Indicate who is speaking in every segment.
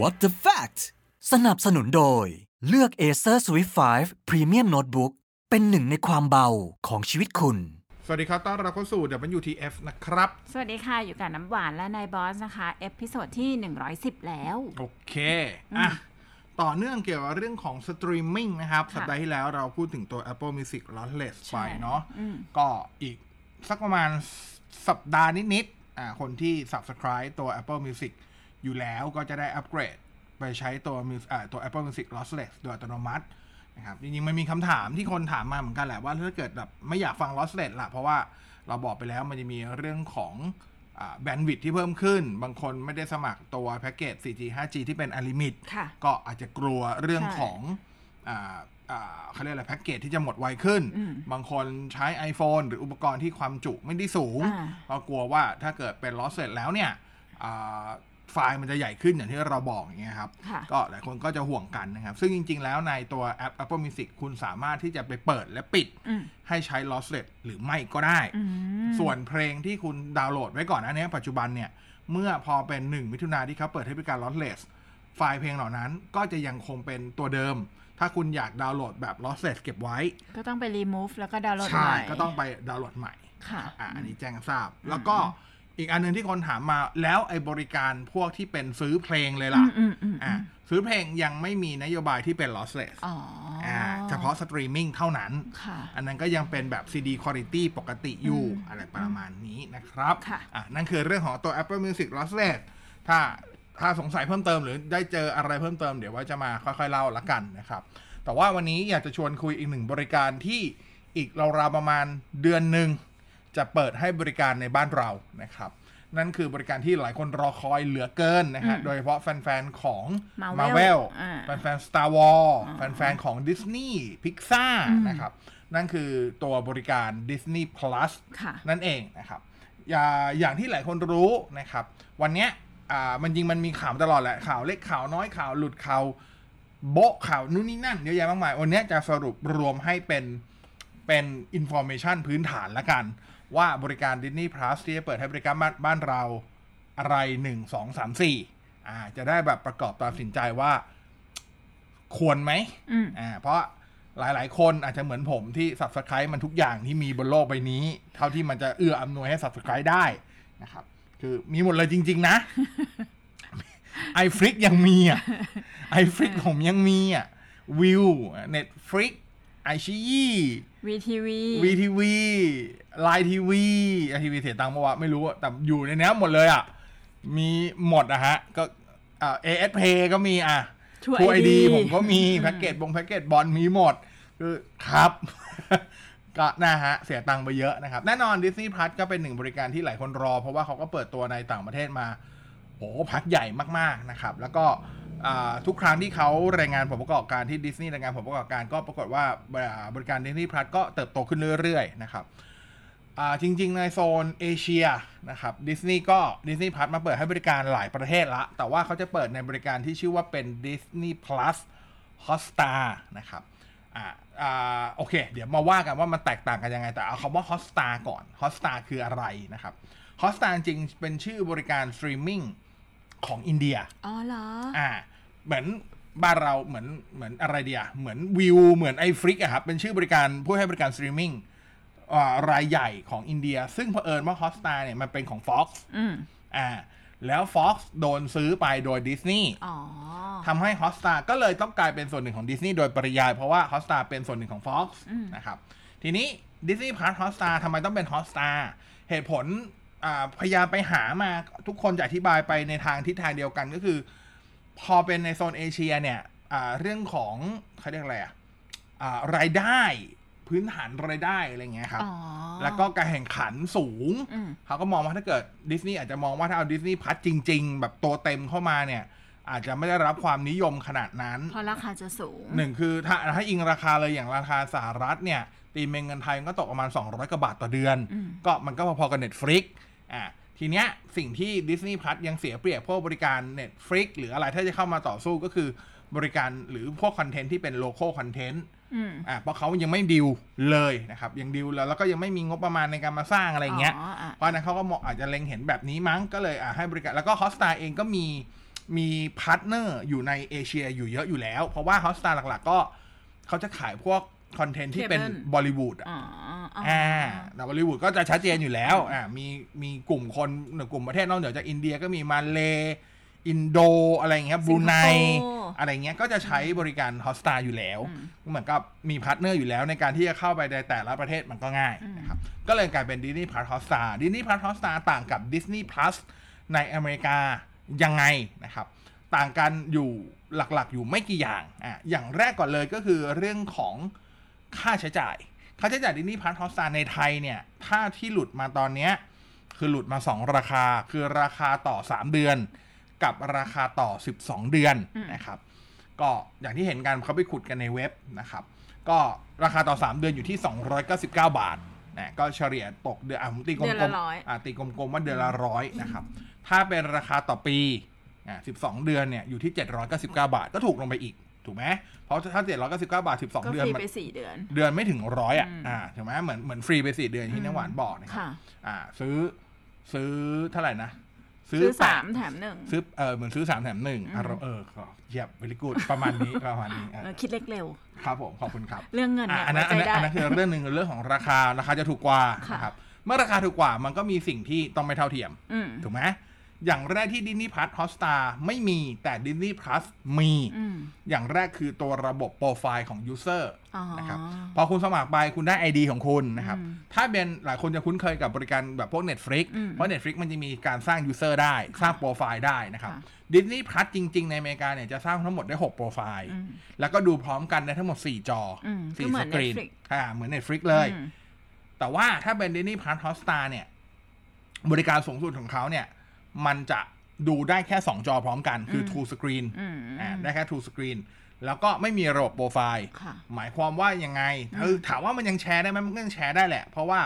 Speaker 1: What the fact สนับสนุนโดย เลือก Acer Swift 5 Premium Notebook เป็นหนึ่งในความเบาของชีวิตคุณ
Speaker 2: สวัสดีครับ ต้อนรับเข้าสู่ WTF นะครับ
Speaker 3: สวัสดีค่ะ อยู่กับน้ำหวานและนายบอสนะคะ episode ที่ 110 แล้ว
Speaker 2: โอเค อะ ต่อเนื่องเกี่ยวกับเรื่องของสตรีมมิ่งนะครับ
Speaker 3: ค่ะ
Speaker 2: สัปดาห์ที่แล้วเราพูดถึงตัว Apple Music Lossless
Speaker 3: ใช่
Speaker 2: ไปเนาะ
Speaker 3: อืม
Speaker 2: ก็อีกสักประมาณสัปดาห์นิดๆอ่าคนที่ Subscribe ตัว Apple Music อยู่แล้วก็จะได้อัปเกรด ไปใช้ตัว Mus- อ่าตัว Apple Music Lossless โดยอัตโนมัตินะครับจริงๆมันมีคำถามที่คนถามมาเหมือนกันแหละว่าถ้าเกิดแบบไม่อยากฟัง Lossless ละเพราะว่าเราบอกไปแล้วมันจะมีเรื่องของแบนด์วิดที่เพิ่มขึ้น บางคนไม่ได้สมัครตัวแพ็กเกจ 4G 5G ที่เป็น Unlimit
Speaker 3: ค่ะ
Speaker 2: ก็อาจจะกลัวเรื่อง
Speaker 3: ใช่
Speaker 2: ของอ่าอ่าเขาเรียกอะไรแพ็กเกจที่จะหมดไวขึ้น
Speaker 3: อืม
Speaker 2: บางคนใช้ iPhone หรืออุปกรณ์ที่ความจุไม่ได้สูง
Speaker 3: อ่า
Speaker 2: ก็กลัวว่าถ้าเกิดเป็นลอสเสร็จแล้วเนี่ยอ่า ไฟล์มันจะใหญ่ขึ้นอย่างที่เราบอกอย่างเงี้ยครับ
Speaker 3: ค่ะ
Speaker 2: ก็หลายคนก็จะห่วงกันนะครับ ซึ่งจริง ๆ แล้วในตัวแอป Apple Music คุณสามารถที่จะไปเปิดและปิด
Speaker 3: อืม
Speaker 2: ให้ใช้ lossless หรือไม่ก็ได้
Speaker 3: อืม
Speaker 2: ส่วนเพลงที่คุณดาวน์โหลดไว้ก่อนอันนี้ปัจจุบันเนี่ย เมื่อพอเป็น1มิถุนาที่เขาเปิดให้บริการ lossless ไฟล์เพลงเหล่านั้นก็จะยังคงเป็นตัวเดิม ถ้าคุณอยากดาวน์โหลดแบบ lossless เก็บไว้
Speaker 3: ก็ต้องไป remove แล้วก็ดาวน์โหลด
Speaker 2: ใช่
Speaker 3: ใหม่
Speaker 2: ก็ต้องไปดาวน์โหลดใหม่
Speaker 3: ค่ะ
Speaker 2: อะอันนี้แจ้งให้ทราบแล้วก็ อีกอันหนึงที่คนถามมาแล้วไอ้บริการพวกที่เป็นซื้อเพลงเลยล่ะ
Speaker 3: อืมอืมอืม
Speaker 2: อะซื้อเพลงยังไม่มีนโยบายที่เป็น lossless
Speaker 3: อ๋ออ
Speaker 2: อ่าเฉพาะสตรีมมิ่งเท่านั้น
Speaker 3: ค่ะ
Speaker 2: อันนั้นก็ยังเป็นแบบ CD Quality ปกติอยู่
Speaker 3: อืม
Speaker 2: อะไรประมาณนี้นะครับ
Speaker 3: ค่ะ
Speaker 2: อะนั่นคือเรื่องของตัว Apple Music Lossless ถ้าถ้าสงสัยเพิ่มเติมหรือได้เจออะไรเพิ่มเติมเดี๋ยวว่าจะมาค่อยๆเล่าละกันนะครับ แต่ว่าวันนี้อยากจะชวนคุยอีกหนึ่งบริการที่อีกราวๆประมาณเดือนหนึ่ง จะเปิดให้บริการในบ้านเรานะครับ นั่นคือบริการที่หลายคนรอคอยเหลือเกินนะฮะ
Speaker 3: อืม
Speaker 2: โดยเฉพาะแฟนๆ ของ
Speaker 3: Marvel
Speaker 2: Marvel
Speaker 3: อ่า
Speaker 2: แฟนๆ Star Wars
Speaker 3: อ่า
Speaker 2: แฟนๆ ของ Disney Pixar
Speaker 3: อืม
Speaker 2: นะครับ นั่นคือตัวบริการ Disney Plus
Speaker 3: ค่ะ
Speaker 2: นั่นเองนะครับอย่าอย่างที่หลายคนรู้นะครับ วันเนี้ยอ่ามันจริงมันมีข่าวตลอดแหละข่าวเล็กข่าวน้อยข่าวหลุดข่าวโบะข่าวนู่นนี่นั่นเยอะแยะมากมาย วันเนี้ยจะสรุปรวมให้เป็นเป็นอินโฟ a t ชันพื้นฐานละกัน ว่าบริการ Disney Plus ที่จะเปิดให้บริการบ้านบ้านเราอะไรหนึ่งสองสามสี่อ่า จะได้แบบประกอบตัดสินใจว่า ควรไหม
Speaker 3: อืม
Speaker 2: อ่า เพราะหลาย ๆ คนอาจจะเหมือนผมที่ subscribe มันทุกอย่างที่มีบนโลกใบนี้ เท่าที่มันจะเอื้ออำนวยให้ subscribe ได้นะครับ คือมีหมดเลยจริง ๆ นะไอฟลิกยังมีอะไอฟลิกผมยังมีอะวิวเน็ตฟลิก ไอชียี่
Speaker 3: VTV
Speaker 2: วีทีวีไลน์ทีวีไอทีวีเสียตังค์ปะวะไม่รู้อะแต่อยู่ในนี้หมดเลยอะ มีหมดอะฮะ ก็อ่าเอเอสเพก็มีอะ
Speaker 3: True
Speaker 2: ทูไอ
Speaker 3: ID
Speaker 2: ดีผมก็มีแพ็กเกจบงแพ็กเกจบอลมีหมด คือครับ ก็นะฮะ เสียตังค์ไปเยอะนะครับ แน่นอน Disney Plus ก็เป็นหนึ่งบริการที่หลายคนรอ เพราะว่าเขาก็เปิดตัวในต่างประเทศมาโอ้พักใหญ่มากๆนะครับ แล้วก็อ่า ทุกครั้งที่เขารายงานผลประกอบการที่ดิสนีย์รายงานผลประกอบการก็ปรากฏว่าบริการ Disney Plus ก็เติบโตขึ้นเรื่อยๆนะครับจริง ๆ ในโซนเอเชียนะครับดิสนีย์ก็ดิสนีย์พลัสมาเปิดให้บริการหลายประเทศละ แต่ว่าเขาจะเปิดในบริการที่ชื่อว่าเป็น Disney Plus Hotstar นะครับอ่าอ่าโอเค เดี๋ยวมาว่ากันว่ามันแตกต่างกันยังไง แต่เอาคำว่า Hotstar ก่อน Hotstar คืออะไรนะครับ Hotstar จริงเป็นชื่อบริการสตรีมมิ่ง ของอินเดีย
Speaker 3: อ๋อเหรอ
Speaker 2: อ่า เหมือนบ้านเราเหมือนเหมือนอะไรเดียเหมือน Viu เหมือน iflix อะครับ เป็นชื่อบริการผู้ให้บริการสตรีมมิ่งอ่ารายใหญ่ของอินเดีย ซึ่งเผอิญว่า Hotstar เนี่ยมันเป็นของ Fox
Speaker 3: อืม
Speaker 2: อ่า แล้ว Fox โดนซื้อไปโดยดิสนีย์
Speaker 3: อ๋อ
Speaker 2: ทำให้ Hotstar ก็เลยต้องกลายเป็นส่วนหนึ่งของดิสนีย์โดยปริยาย เพราะว่า Hotstar เป็นส่วนหนึ่งของ Fox
Speaker 3: อืม
Speaker 2: นะครับ ทีนี้ Disney Plus Hotstar ทำไมต้องเป็น Hotstar เหตุผลอ่า พยายามไปหามาทุกคนจะอธิบายไปในทางทิศทางเดียวกันก็คือ พอเป็นในโซนเอเชียเนี่ยอ่าเรื่องของเขาเรียกอะไรอะอ่ารายได้พื้นฐานรายได้อะไรเงี้ยครับ
Speaker 3: อ๋อ
Speaker 2: แล้วก็การแข่งขันสูง
Speaker 3: อืม
Speaker 2: เขาก็มองว่าถ้าเกิดดิสนีย์อาจจะมองว่าถ้าเอาดิสนีย์พัทจริง ๆ แบบตัวเต็มเข้ามาเนี่ย อาจจะไม่ได้รับความนิยมขนาดนั้น
Speaker 3: เพราะราคาจะสูง
Speaker 2: หนึ่งคือถ้าถ้าอิงราคาเลยอย่างราคาสหรัฐเนี่ย ตีเป็นเงินไทยก็ตกประมาณ 200กว่าบาทต่อเดือน
Speaker 3: อืม
Speaker 2: ก็มันก็พอๆกับ Netflix อ่าทีเนี้ยสิ่งที่ Disney Plus ยังเสียเปรียบพวกบริการ Netflix หรืออะไรถ้าจะเข้ามาต่อสู้ก็คือบริการหรือพวกคอนเทนต์ที่เป็นโล c a l คอนเทนต์
Speaker 3: อืม
Speaker 2: อ่าเพราะเขายังไม่ดิวเลยนะครับยังดิวแล้วแล้วก็ยังไม่มีงบประมาณในการมาสร้างอะไรอย่างเงี้ย
Speaker 3: อ๋ออะ
Speaker 2: เพราะฉะนั้นเขาก็มองอาจจะเล็งเห็นแบบนี้มั้งก็เลยอะให้บริการแล้วก็ฮอสตาเองก็มีมี partner อยู่ในเอเชียอยู่เยอะอยู่แล้ว เพราะว่า Hotstar หลักๆก็เขาจะขายพวก content ที่เป็น
Speaker 3: Cable
Speaker 2: บอลิวูดอะ
Speaker 3: อ๋ออ๋อ
Speaker 2: อ่าแต่บอลิวูดก็จะชัดเจนอยู่แล้วอ่ามีมีกลุ่มคนกลุ่มประเทศนอกเหนือจากอินเดียก็มีมาเลอินโดอะไรอย่างเงี้ยบรูไนอะไรเงี้ยก็จะใช้บริการ Hotstar อยู่แล้ว เหมือนกับมี partner อยู่แล้วในการที่จะเข้าไปในแต่ละประเทศมันก็ง่ายนะครับ ก็เลยกลายเป็น Disney Plus Hotstar Disney Plus Hotstar ต่างกับ Disney Plus ในอเมริกายังไงนะครับ ต่างกันอยู่หลักๆอยู่ไม่กี่อย่างอะอย่างแรกก่อนเลยก็คือเรื่องของ ค่าใช้จ่าย ค่าใช้จ่าย Disney Plus Hotstar ในไทยเนี่ย ถ้าที่หลุดมาตอนเนี้ยคือหลุดมา 2 ราคา คือราคาต่อ 3 เดือน กับราคาต่อ 12 เดือนนะครับ ก็อย่างที่เห็นกันเขาไปขุดกันในเว็บนะครับ ก็ราคาต่อ 3 เดือนอยู่ที่ 299 บาทนะก็เฉลี่ยตกเดือนอะผมตีกล
Speaker 3: เดือน
Speaker 2: ม
Speaker 3: ละร้อย
Speaker 2: ๆอะตีกลมๆว่าเดือนละร้อยนะครับ ถ้าเป็นราคาต่อปีอะ12 เดือนเนี่ยอยู่ที่ 799 บาทก็ถูกลงไปอีก ถูกไหมเพราะถ้า799บาท
Speaker 3: ก็
Speaker 2: 12
Speaker 3: ฟ
Speaker 2: เดือน
Speaker 3: รี
Speaker 2: มัน
Speaker 3: ไปสี่เดือน
Speaker 2: เดือนไม่ถึงร้อยอะ
Speaker 3: อืม
Speaker 2: อ่าถูกไหมเหมือนเหมือนฟรีไปสี่เดือนที่น้ำหวานบอกนะครับ
Speaker 3: ค่ะ
Speaker 2: อ่า ซื้อซื้อเท่าไหร่นะ
Speaker 3: ซื้อ
Speaker 2: แปด
Speaker 3: สามแถมหนึ่ง
Speaker 2: ซื้อเออเหมือนซื้อสามแถมหนึ่งอารมณ์เออขอเยียบวิลิกูดประมาณนี้ประมาณนี้เออ
Speaker 3: เออคิดเล็กเร็ว
Speaker 2: ครับผม ขอบคุณครับ
Speaker 3: เรื่องเงิน
Speaker 2: อะ
Speaker 3: เนี่ย
Speaker 2: อันนั้น
Speaker 3: ไว้
Speaker 2: อัน
Speaker 3: ใจ
Speaker 2: นั้น
Speaker 3: ได้
Speaker 2: อันนั้นคือเรื่องหนึ่งเรื่องของราคาราคาจะถูกกว่า
Speaker 3: ค่ะ
Speaker 2: นะครับเมื่อราคาถูกกว่ามันก็มีสิ่งที่ต้องไม่เท่าเทียม
Speaker 3: อืม
Speaker 2: ถูกไหม อย่างแรกที่ดินนี่พ l ั s ฮอสตาไม่มีแต่ดินนี่พ l ั s มี
Speaker 3: อืม
Speaker 2: อย่างแรกคือตัวระบบโปรไฟล์ของ user อ๋
Speaker 3: อ
Speaker 2: นะครับพอคุณสมัครไปคุณได้ ID ของคุณนะครับ
Speaker 3: อืม
Speaker 2: ถ้าเป็นหลายคนจะคุ้นเคยกับบริการแบบพวก Netflix
Speaker 3: อืม
Speaker 2: เพราะ Netflix มันจะมีการสร้าง user ได้ สร้างโปรไฟล์ได้นะครับ
Speaker 3: ค่ะ
Speaker 2: ดิสนีย์พลัสจริง ๆ ในอเมริกาเนี่ยจะสร้างทั้งหมดได้ 6 โปรไฟล์
Speaker 3: อืม
Speaker 2: แล้วก็ดูพร้อมกันได้ทั้งหมด 4 จออ
Speaker 3: มก็
Speaker 2: สี่
Speaker 3: เหมื
Speaker 2: ส
Speaker 3: อน
Speaker 2: กรีน
Speaker 3: Netflix
Speaker 2: อ่าเหมือน Netflix เลย
Speaker 3: อืม
Speaker 2: แต่ว่าถ้าเป็น Disney Plus Hotstar เนี่ย บริการสูงสุดของเขาเนี่ย มันจะดูได้แค่ 2 จอพร้อมกันคือ
Speaker 3: อืม
Speaker 2: True Screen
Speaker 3: อืม
Speaker 2: อ่าได้แค่ True Screen แล้วก็ไม่มีระบบโปรไฟล์
Speaker 3: ค่ะ
Speaker 2: หมายความว่ายังไงเออถามว่ามันยังแชร์ได้ไหมมันก็ยังแชร์ได้แหละ เพราะว่า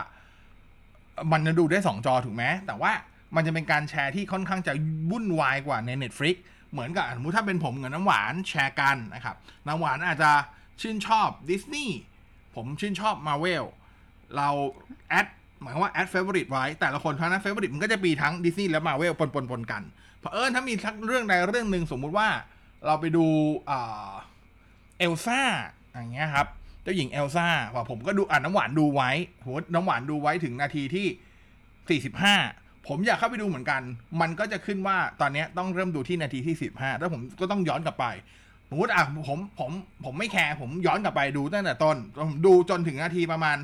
Speaker 2: มันจะดูได้ 2 จอถูกไหมแต่ว่ามันจะเป็นการแชร์ที่ค่อนข้างจะวุ่นวายกว่าใน Netflix เหมือนกับสมมติถ้าเป็นผมกับน้ำหวานแชร์กันนะครับน้ำหวานอาจจะชื่นชอบดิสนีย์ผมชื่นชอบมาเวลเรา add หมายว่า add favorite ไว้ แต่ละคนทั้งนั้น favorite มันก็จะมีทั้งดิสนีย์และมาเวลปนปนปนกันเพราะเอิญถ้ามีสักเรื่องใดเรื่องหนึ่งสมมุติว่าเราไปดูเอลซ่าอย่างเงี้ยครับเจ้าหญิงเอลซ่าว่าผมก็ดูอ่านน้ำหวานดูไว้โหน้ำหวานดูไว้ถึงนาทีที่ 45 ผมอยากเข้าไปดูเหมือนกัน มันก็จะขึ้นว่าตอนนี้ต้องเริ่มดูที่นาทีที่15แล้วผมก็ต้องย้อนกลับไปสมมติอะผมผมผมไม่แคร์ผมย้อนกลับไปดูตั้งแต่ต้นผมดูจนถึงนาทีประมาณ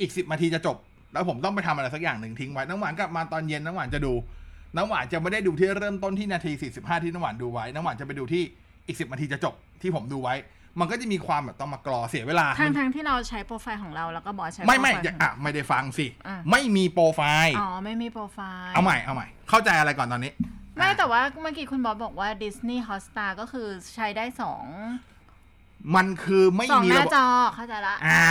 Speaker 2: อีก 10นาทีจะจบ แล้วผมต้องไปทำอะไรสักอย่างหนึ่งทิ้งไว้น้ำหวานกลับมาตอนเย็นน้ำหวานจะดู น้ำหวานจะไม่ได้ดูที่เริ่มต้นที่นาที 45 ที่น้ำหวานดูไว้ น้ำหวานจะไปดูที่อีก 10นาทีจะจบที่ผมดูไว้ มันก็จะมีความแบบต้องมากรอเสียเวลา
Speaker 3: ทางทางที่เราใช้โปรไฟล์ของเราแล้วก็บอสใช้
Speaker 2: ไม่ไม่
Speaker 3: โปรฟล์
Speaker 2: อย่า
Speaker 3: ของ
Speaker 2: อะไม่ได้ฟังสิ
Speaker 3: อะ
Speaker 2: ไม่มีโปรไฟล์
Speaker 3: อ๋อไม่มีโปรไฟล์
Speaker 2: เอาใหม่เอาใหม่เข้าใจอะไรก่อนตอนนี้
Speaker 3: ไม่
Speaker 2: อะ
Speaker 3: แต่ว่าเมื่อกี้คุณบอสบอกว่า Disney Hotstar ก็คือใช้ได้สอง
Speaker 2: มันคือไม่
Speaker 3: สอง
Speaker 2: มี
Speaker 3: หน้า
Speaker 2: ระบบ
Speaker 3: จอเข้าใจละ
Speaker 2: อ่า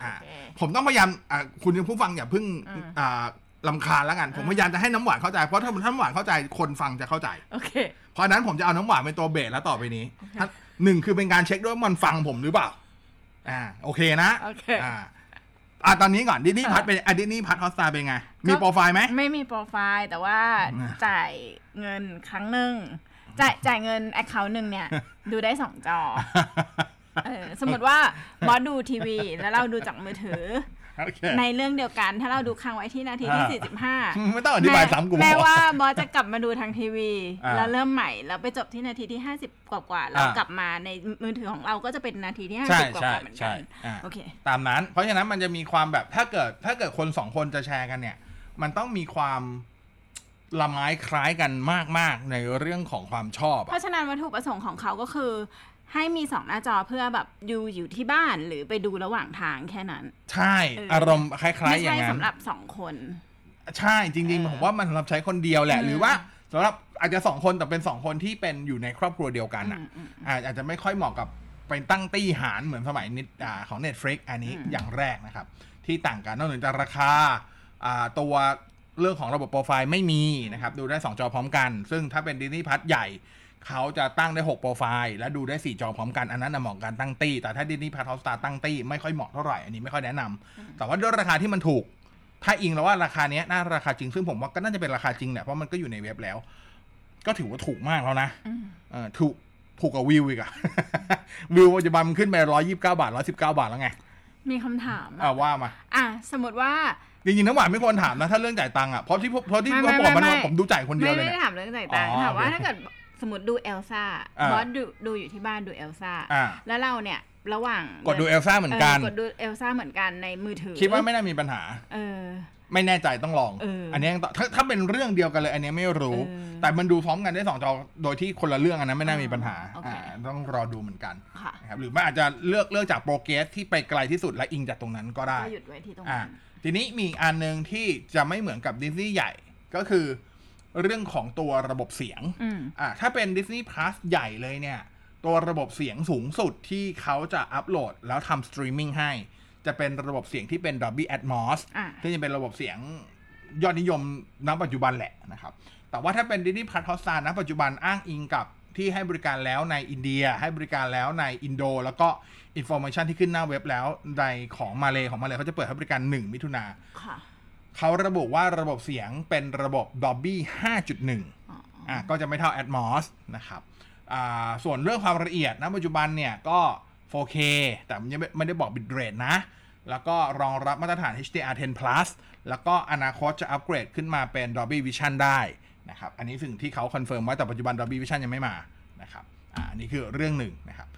Speaker 3: โอ
Speaker 2: อ่า
Speaker 3: เค
Speaker 2: ผมต้องพยายามอะคุณผู้ฟังอย่าเพิ่ง
Speaker 3: อืม
Speaker 2: อ่าลำคาญแล้วกัน ผมพยายามจะให้น้ำหวานเข้าใจ เพราะถ้าน้ำหวานเข้าใจคนฟังจะเข้าใจ
Speaker 3: โอเค
Speaker 2: เพราะฉะนั้นผมจะเอาน้ำหวานเป็นตัว base แล้วต่อไปนี้ถ้าหนึ่งคือเป็นการเช็คด้วยว่ามันฟังผมหรือเปล่า อ่า โอเคนะ
Speaker 3: โอเค
Speaker 2: อ่าอ่าตอนนี้ก่อนดิสนีย์
Speaker 3: อะ
Speaker 2: Plus เป็นอะ Disney Plus Hotstar เป็นไง มีโปรไฟล์ไหม
Speaker 3: ไม่มีโปรไฟล์แต่ว่า
Speaker 2: อ่า
Speaker 3: จ่ายเงินครั้งหนึ่งจ่ายจ่ายเงิน account หนึ่งเนี่ย ดูได้สองจอเออ สมมติว่าบอสดูทีวี แล้วเราดูจากมือถือ
Speaker 2: โอเค
Speaker 3: ในเรื่องเดียวกันถ้าเราดูค้างไว้ที่นาทีที่
Speaker 2: อ่า
Speaker 3: 45
Speaker 2: ไม่ต้องอธิบายซ้ำกู
Speaker 3: แม้
Speaker 2: บอก
Speaker 3: ว่าบอสจะกลับมาดูทางทีวี
Speaker 2: อ่า
Speaker 3: แล้วเริ่มใหม่แล้วไปจบที่นาทีที่ 50 กว่ากว่าๆแล้ว
Speaker 2: อ่าก
Speaker 3: ลับมาในมือถือของเราก็จะเป็นนาทีที่
Speaker 2: ใช่
Speaker 3: 50 กว่า
Speaker 2: ใช่
Speaker 3: ๆเหมือน
Speaker 2: ใช่
Speaker 3: กัน
Speaker 2: อ่า
Speaker 3: โอเค
Speaker 2: ตามนั้น เพราะฉะนั้นมันจะมีความแบบถ้าเกิดถ้าเกิดคนสองคนจะแชร์กันเนี่ย มันต้องมีความละไม้คล้ายกันมาก ๆ ในเรื่องของความชอบ
Speaker 3: เพ
Speaker 2: อะ
Speaker 3: ราะฉะนั้นวัตถุประสงค์ของเขาก็คือ ให้มีสองหน้าจอเพื่อแบบดูอยู่ที่บ้านหรือไปดูระหว่างทางแค่นั้น
Speaker 2: ใช่
Speaker 3: เอออ
Speaker 2: อารมณ์คล้าย
Speaker 3: ไม่
Speaker 2: ๆอย่า
Speaker 3: ใช่
Speaker 2: งนั้น
Speaker 3: สำหรับสองคน
Speaker 2: ใช่จริง
Speaker 3: เออ
Speaker 2: ๆผมว่ามันสำหรับใช้คนเดียวแหละ
Speaker 3: อืม
Speaker 2: หรือว่าสำหรับอาจจะสองคนแต่เป็นสองคนที่เป็นอยู่ในครอบครัวเดียวกันอะ
Speaker 3: อืมอืม
Speaker 2: อาอาจจะไม่ค่อยเหมาะกับไปตั้งตี้หารเหมือนสมัยนิดอ่าของ Netflix อันนี้
Speaker 3: อืม
Speaker 2: อย่างแรกนะครับ ที่ต่างกันนอกจากราคาอ่าตัวเรื่องของระบบโปรไฟล์ไม่มีนะครับ ดูได้ 2 จอพร้อมกัน ซึ่งถ้าเป็นดิสนีย์พัทใหญ่ เขาจะตั้งได้ 6 โปรไฟล์และดูได้ 4 จอพร้อมกัน อันนั้นนะเหมาะกับการตั้งตี้ แต่ถ้าดิสนีย์พัทฮอสตาตั้งตี้ไม่ค่อยเหมาะเท่าไหร่ อันนี้ไม่ค่อยแนะนำแต่ว่าด้วยราคาที่มันถูก ถ้าอิงแล้วว่าราคาเนี้ยน่าราคาจริง ซึ่งผมว่าก็น่าจะเป็นราคาจริงแหละเพราะมันก็อยู่ในเว็บแล้ว ก็ถือว่าถูกมากแล้วนะ
Speaker 3: อืม
Speaker 2: เออถูกถูกกว่าวิวอีกอะวิวปัจจุบันมันขึ้นไปร้อยยี่สิบเก้าบาทร้อยสิบเก้าบาทแล้วไง
Speaker 3: มีคำถาม
Speaker 2: อ่าว่ามา
Speaker 3: อะสมมติว่า
Speaker 2: จริงๆน้ำหวานไม่ควรถามนะถ้าเรื่องจ่ายตังค์อะเพราะที่เพราะที่
Speaker 3: ไม่
Speaker 2: เขา
Speaker 3: ไม่
Speaker 2: บอกมัน
Speaker 3: ไม่
Speaker 2: ว่าผมดูจ่ายคนเดียว
Speaker 3: ไม่
Speaker 2: เลย
Speaker 3: ไม่
Speaker 2: เนี่
Speaker 3: ได้
Speaker 2: ย
Speaker 3: ถามเรื่องจ่ายตังค์
Speaker 2: อ๋อ
Speaker 3: ถามว่า
Speaker 2: โอเค
Speaker 3: ถ้าเกิด สมมติดูเอลซ่า
Speaker 2: อ่า
Speaker 3: บอสดูดูอยู่ที่บ้านดูเอลซ่า
Speaker 2: อ่า
Speaker 3: แล้วเราเนี่ยระหว่าง
Speaker 2: กดดูเอลซ่าเหมือนกัน
Speaker 3: กดดูเอลซ่าเหมือนกันในมือถือ
Speaker 2: คิดว่าไม่น่ามีปัญหา
Speaker 3: เออ
Speaker 2: ไม่แน่ใจต้องลอง
Speaker 3: เอออั
Speaker 2: นนี้ยังต้องถ้าถ้าเป็นเรื่องเดียวกันเลย อันนี้ไม่รู้
Speaker 3: เออ
Speaker 2: แต่มันดูพร้อมกันได้สองจอโดยที่คนละเรื่องอันนั้นไม่น่ามีปัญหา
Speaker 3: โอเค
Speaker 2: อ่าต้องรอดูเหมือนกัน
Speaker 3: ค่ะ
Speaker 2: นะครับหรือไม่อาจจะเลือกเลือกจาก progress ที่ไปไกลที่สุดและอิงจากตรงนั้นก็ได้
Speaker 3: ก็หยุดไว้ที่ตรง
Speaker 2: อ่า
Speaker 3: นั้น
Speaker 2: ทีนี้มีอีกอันหนึ่งที่จะไม่เหมือนกับดิสนีย์ใหญ่ก็คือ เรื่องของตัวระบบเสียง
Speaker 3: อืม
Speaker 2: อ่าถ้าเป็น Disney Plus ใหญ่เลยเนี่ย ตัวระบบเสียงสูงสุดที่เขาจะอัปโหลดแล้วทำสตรีมมิ่งให้ จะเป็นระบบเสียงที่เป็น Dolby Atmos
Speaker 3: อ่า
Speaker 2: ที่จะเป็นระบบเสียงยอดนิยมณปัจจุบันแหละนะครับ แต่ว่าถ้าเป็น Disney Plus Hotstar ณปัจจุบันอ้างอิงกับที่ให้บริการแล้วในอินเดีย ให้บริการแล้วในอินโด แล้วก็ information ที่ขึ้นหน้าเว็บแล้วในของมาเลของมาเลเขาจะเปิดให้บริการ 1 มิถุนา
Speaker 3: ค่ะ
Speaker 2: เขาระบุว่าระบบเสียงเป็นระบบ Dolby 5.1
Speaker 3: อ๋อ
Speaker 2: อะก็จะไม่เท่า Atmos นะครับอ่าส่วนเรื่องความละเอียดณปัจจุบันเนี่ยก็ 4K แต่มันยังไม่ไม่ได้บอก bitrate นะ แล้วก็รองรับมาตรฐาน HDR10 plus แล้วก็อนาคตจะอัปเกรดขึ้นมาเป็น Dolby Vision ได้นะครับอันนี้สิ่งที่เขาคอนเฟิร์มไว้แต่ปัจจุบัน Dolby Vision ยังไม่มานะครับอ่าอันนี้คือเรื่องหนึ่งนะครับ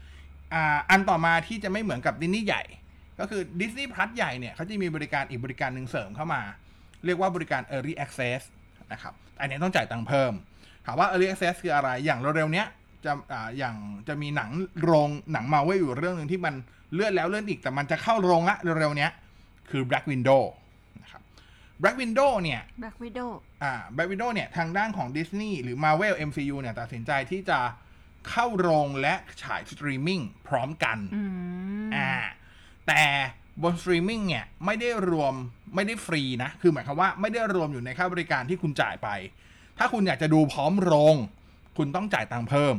Speaker 2: อ่าอันต่อมาที่จะไม่เหมือนกับดิสนีย์ใหญ่ ก็คือ Disney Plus ใหญ่เนี่ยเขาจะมีบริการอีกบริการหนึ่งเสริมเข้ามา เรียกว่าบริการ Early Access นะครับอันนี้ต้องจ่ายตังค์เพิ่ม ถามว่า Early Access คืออะไรอย่างเร็วๆเนี้ยจะอ่าอย่างจะมีหนังโรงหนังมาเวอยู่เรื่องหนึ่งที่มันเลื่อนแล้วเลื่อนอีกแต่มันจะเข้าโรงละเร็วๆเนี้ยคือ Black Window นะครับ Black Window เนี่ย
Speaker 3: Black Widow
Speaker 2: อ่า Black Widow เนี่ย ทางด้านของ Disney หรือ Marvel MCU เนี่ย ตัดสินใจที่จะเข้าโรงและฉายสตรีมมิ่งพร้อมกัน
Speaker 3: อืม
Speaker 2: อ่า แต่บนสตรีมมิ่งเนี่ยไม่ได้รวมไม่ได้ฟรีนะ คือหมายความว่าไม่ได้รวมอยู่ในค่าบริการที่คุณจ่ายไป ถ้าคุณอยากจะดูพร้อมโรง คุณต้องจ่ายตังค์เพิ่ม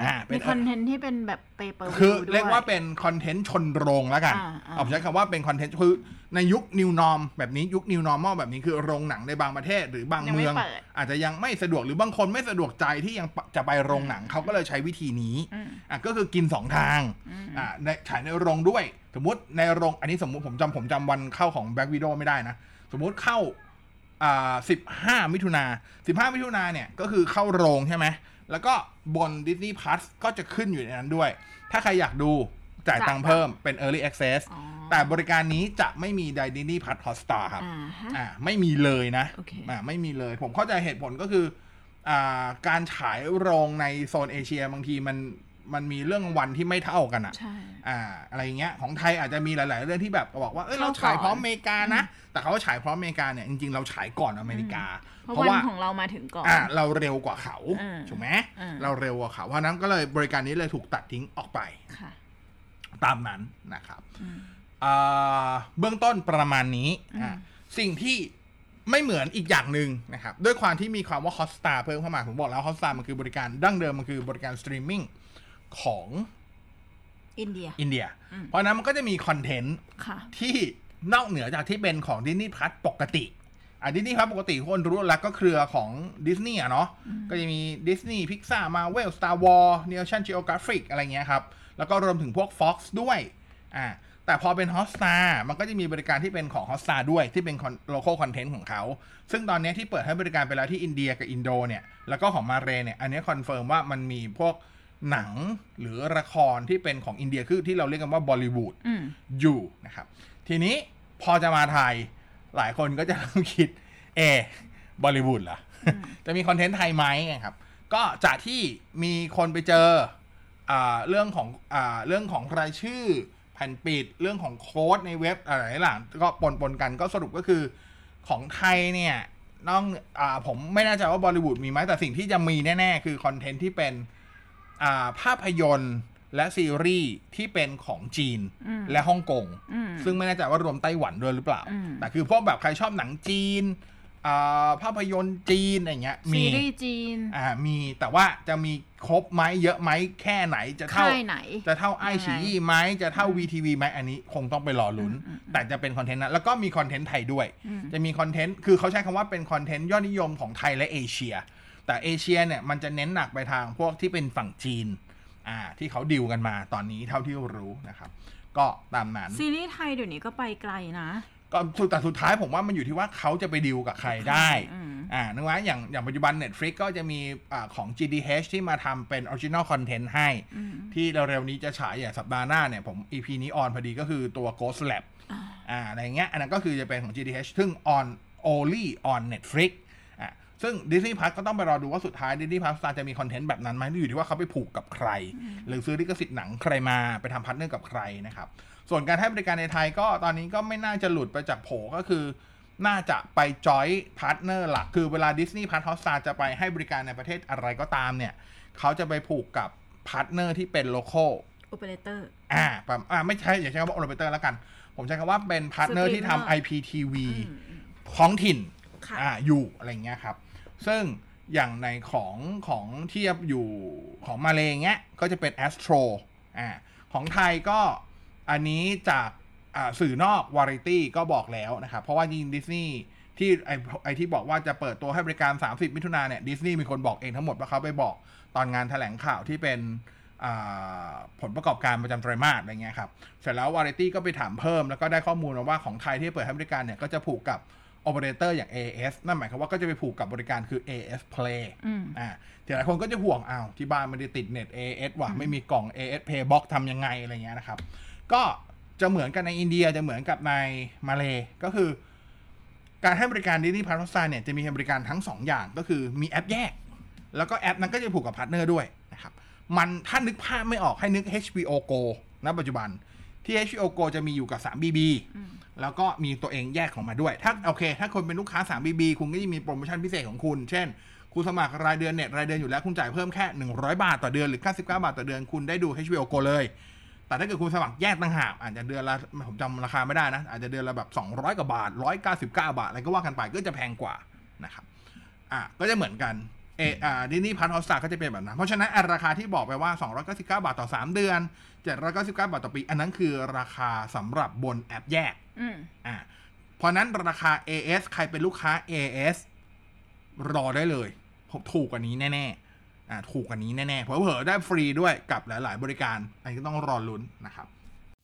Speaker 3: อ๋อ
Speaker 2: อ่าเป็
Speaker 3: มี
Speaker 2: น
Speaker 3: คอนเทนต์ที่เป็นแบบ pay per
Speaker 2: คือเรียกว่าเป็นคอนเทนต์ชนโรงแล้วกัน
Speaker 3: อ่าอ่า
Speaker 2: เอาใช้คำว่าเป็นคอนเทนต์คือในยุค New Norm แบบนี้ยุค New Normal แบบนี้คือโรงหนังในบางประเทศหรือบาง
Speaker 3: ยังไม่
Speaker 2: เมือง
Speaker 3: เปิด
Speaker 2: อาจจะยังไม่สะดวกหรือบางคนไม่สะดวกใจที่ยังจะไปโรงหนังเขาก็เลยใช้วิธีนี้
Speaker 3: อืม
Speaker 2: อะก็คือกินสองทาง
Speaker 3: อืม
Speaker 2: อ่าในฉายในโรงด้วย สมมติในโรงอันนี้สมมติผมจำผมจำวันเข้าของ Black Widow ไม่ได้นะ สมมุติเข้าอ่าสิบห้ามิถุนาสิบห้ามิถุนาเนี่ยก็คือเข้าโรงใช่ไหม แล้วก็บน Disney Plus ก็จะขึ้นอยู่ในนั้นด้วย ถ้าใครอยากดูจ่ายตังค์เพิ่มเป็น Early Access
Speaker 3: อ๋อ
Speaker 2: แต่บริการนี้จะไม่มีใน Disney Plus Hotstar ครับ
Speaker 3: อ่าฮะ
Speaker 2: อ่าไม่มีเลยนะ
Speaker 3: โอเค
Speaker 2: อ่า ไม่มีเลย ผมเข้าใจเหตุผลก็คือ อ่า การฉายโรงในโซนเอเชียบางทีมันมันมีเรื่องวันที่ไม่เท่ากันอะ
Speaker 3: ใช่
Speaker 2: อ่า อะไรอย่างเงี้ย ของไทยอาจจะมีหลาย ๆ เรื่องที่แบบบอกว่า เอ้ย
Speaker 3: เข้า
Speaker 2: เราฉายพร้อม
Speaker 3: ก่อน
Speaker 2: อเมริกานะ แต่เขาฉายพร้อมอเมริกาเนี่ย จริง ๆ เราฉายก่อนอเมริกา
Speaker 3: เพราะวันของเรามาถึงก่อน
Speaker 2: อ่าเราเร็วกว่าเขา
Speaker 3: อืม
Speaker 2: ถูกไหม
Speaker 3: อืม
Speaker 2: เราเร็วกว่าเขาเพราะฉะนั้นก็เลยบริการนี้เลยถูกตัดทิ้งออกไป
Speaker 3: ค่ะ
Speaker 2: ตามนั้นนะครับ
Speaker 3: อืม
Speaker 2: อ่าเบื้องต้นประมาณนี้
Speaker 3: อืม
Speaker 2: อะสิ่งที่ไม่เหมือนอีกอย่างหนึ่งนะครับ ด้วยความที่มีความว่า Hotstar เพิ่มเข้ามา ผมบอกแล้ว Hotstar มันคือบริการดั้งเดิมมันคือบริการสตรีมมิ่งของ
Speaker 3: อินเดีย
Speaker 2: อินเดีย
Speaker 3: อืม
Speaker 2: เพราะฉะนั้นมันก็จะมีคอนเทนต์
Speaker 3: ค่ะ
Speaker 2: ที่นอกเหนือจากที่เป็นของ Disney Plus ปกติ อะ Disney Plus ปกติทุกคนรู้แล้วก็เครือของดิสนีย์อะเนาะก็จะมี Disney Pixar Marvel Star Wars National Geographic อะไรเงี้ยครับ แล้วก็รวมถึงพวก Fox ด้วยอ่าแต่พอเป็น Hotstar มันก็จะมีบริการที่เป็นของ Hotstar ด้วยที่เป็น local content ของเขา ซึ่งตอนนี้ที่เปิดให้บริการไปแล้วที่อินเดียกับอินโดเนี่ย แล้วก็ของมาเลเนี่ย อันนี้คอนเฟิร์มว่ามันมีพวกหนังหรือละครที่เป็นของอินเดียคือที่เราเรียกกันว่าบอลลีวูด
Speaker 3: อืม
Speaker 2: อยู่นะครับ ทีนี้พอจะมาไทย หลายคนก็จะเริ่มคิด เอบอลลีวูดเหรอ จะมีคอนเทนต์ไทยไหมนะครับ ก็จากที่มีคนไปเจออ่าเรื่องของอ่าเรื่องของรายชื่อแผ่นปิดเรื่องของโค้ดในเว็บอะไรหลังก็ปนปนๆกันก็สรุปก็คือของไทยเนี่ยน้องอาผมไม่แน่ใจว่าบอลิวูดมีไหมแต่สิ่งที่จะมีแน่ ๆ คือคอนเทนต์ที่เป็นอ่าภาพยนตร์ และซีรีส์ที่เป็นของจีน
Speaker 3: อืม
Speaker 2: และฮ่องกง
Speaker 3: อืม
Speaker 2: ซึ่งไม่แน่ใจว่ารวมไต้หวันด้วยหรือเปล่า
Speaker 3: อืม
Speaker 2: แต่คือพวกแบบใครชอบหนังจีนอ่าภาพยนตร์จีนอะไรเงี้ยมีซี
Speaker 3: รีส์จีน
Speaker 2: อ่ามีแต่ว่าจะมีครบไหมเยอะไหมแค่ไหนจะเท่า
Speaker 3: ค่ายไหน
Speaker 2: จะเท่าไอ
Speaker 3: ยังไง
Speaker 2: ฉียี่ไหมจะเท่า WeTV ไหมอันนี้คงต้องไปรอลุ้น
Speaker 3: อืมอืม
Speaker 2: แต่จะเป็นคอนเทนต์นั้นแล้วก็มีคอนเทนต์ไทยด้วย
Speaker 3: อืม
Speaker 2: จะมีคอนเทนต์คือเขาใช้คำว่าเป็นคอนเทนต์ยอดนิยมของไทยและเอเชีย แต่เอเชียเนี่ยมันจะเน้นหนักไปทางพวกที่เป็นฝั่งจีน อ่าที่เขาดิวกันมาตอนนี้เท่าที่รู้นะครับ ก็ตามนั้น
Speaker 3: ซีรีส์ไทยเดี๋ยวนี้ก็ไปไกลนะ
Speaker 2: ก็สุดแต่สุดท้ายผมว่ามันอยู่ที่ว่าเขาจะไปดิวกับใครได้
Speaker 3: อืม
Speaker 2: อ่านึกว่าอย่างอย่างปัจจุบัน Netflix ก็จะมีอ่าของ GDH ที่มาทำเป็น Original Content ให้
Speaker 3: อืม
Speaker 2: ที่เร็วๆนี้จะฉายอย่างสัปดาห์หน้าเนี่ยผม EP นี้ออนพอดีก็คือตัว Ghost Lab
Speaker 3: อ่า
Speaker 2: อ่าอะไรเงี้ยอันนั้นก็คือจะเป็นของ GDH ซึ่ง on only on Netflix อะซึ่ง Disney Plus ก็ต้องไปรอดูว่าสุดท้าย Disney Plus จะมีคอนเทนต์แบบนั้นไหมอยู่ที่ว่าเขาไปผูกกับใคร หรือซื้อลิขสิทธิ์หนังใครมาไปทำ partner กับใครนะครับ ส่วนการให้บริการในไทยก็ตอนนี้ก็ไม่น่าจะหลุดไปจากโผก็คือ น่าจะไป join partner หลักคือเวลา Disney Plus Hotstar จะไปให้บริการในประเทศอะไรก็ตามเนี่ยเขาจะไปผูกกับ partner ที่เป็นโล c a l
Speaker 3: operator อ่า
Speaker 2: ประอ่าไม่ใช่อย่าใช้คำว่าโอเปอเรเตอร์แล้วกัน ผมใช้คำว่าเป็น partner ที่
Speaker 3: Streamer
Speaker 2: ทำ IPTV ท้องถิ่น
Speaker 3: ค่ะ
Speaker 2: อ่าอยู่อะไรเงี้ยครับ ซึ่งอย่างในของของเทียบอยู่ของมาเลเงี้ยก็จะเป็น Astro อ่าของไทยก็อันนี้จากสื่อนอก Variety ก็บอกแล้วนะครับ เพราะว่าจริงดิสนีย์ที่ไอไอที่บอกว่าจะเปิดตัวให้บริการ 30 มิถุนาเนี่ยดิสนีย์มีคนบอกเองทั้งหมดว่าเขาไปบอกตอนงานแถลงข่าวที่เป็นผลประกอบการประจำไตรมาสอะไรเงี้ยครับ เสร็จแล้ววาไรตี้ก็ไปถามเพิ่มแล้วก็ได้ข้อมูลมาว่าของไทยที่เปิดให้บริการเนี่ยก็จะผูกกับ โอเปอเรเตอร์อย่าง AIS นั่นหมายความว่าก็จะไปผูกกับบริการคือ AIS Play
Speaker 3: อืม
Speaker 2: อ่าแต่หลายคนก็จะห่วงอ้าวที่บ้านไม่ได้ติดเน็ต AIS ว่ะไม่มีกล่อง AIS Playbox ทำยังไงอะไรเงี้ยนะครับ ก็จะเหมือนกันในอินเดียจะเหมือนกับในมาเลก็คือ การให้บริการ Disney Plus เนี่ยจะมีให้บริการทั้ง 2 อย่างก็คือมีแอปแยก แล้วก็แอปนั้นก็จะผูกกับ partner ด้วยนะครับมันถ้านึกภาพไม่ออกให้นึก HBO Go ณปัจจุบัน ที่ HBO Go จะมีอยู่กับ 3BB แล้วก็มีตัวเองแยกของมาด้วย ถ้าโอเค ถ้าคนเป็นลูกค้า 3BB คุณก็จะมีโปรโมชั่นพิเศษของคุณ เช่น คุณสมัครรายเดือนเน็ตรายเดือนอยู่แล้วคุณจ่ายเพิ่มแค่ 100 บาทต่อเดือนหรือ 99 บาทต่อเดือนคุณได้ดู HBO Go เลย แต่ถ้าเกิดคุณสมัครแยกต่างหากอาจจะเดือนละผมจำราคาไม่ได้นะ อาจจะเดือนละแบบ200กว่าบาท 199 บาทอะไรก็ว่ากันไปก็จะแพงกว่านะครับอะก็จะเหมือนกัน เออ่าดินี่พัทฮอสตาก็จะเป็นแบบนั้น เพราะฉะนั้นอันราคาที่บอกไปว่า 299 บาทต่อ 3 เดือน 799 บาทต่อปี อันนั้นคือราคาสำหรับบนแอปแยก
Speaker 3: อืม
Speaker 2: อ่าเพราะนั้นราคา AIS ใครเป็นลูกค้า AIS รอได้เลยผมถูกกว่านี้แน่ๆอ่าถูกกว่านี้แน่ๆเผลอๆได้ฟรีด้วยกับหลาย ๆ บริการ อันนี้ก็ต้องรอลุ้นนะครับ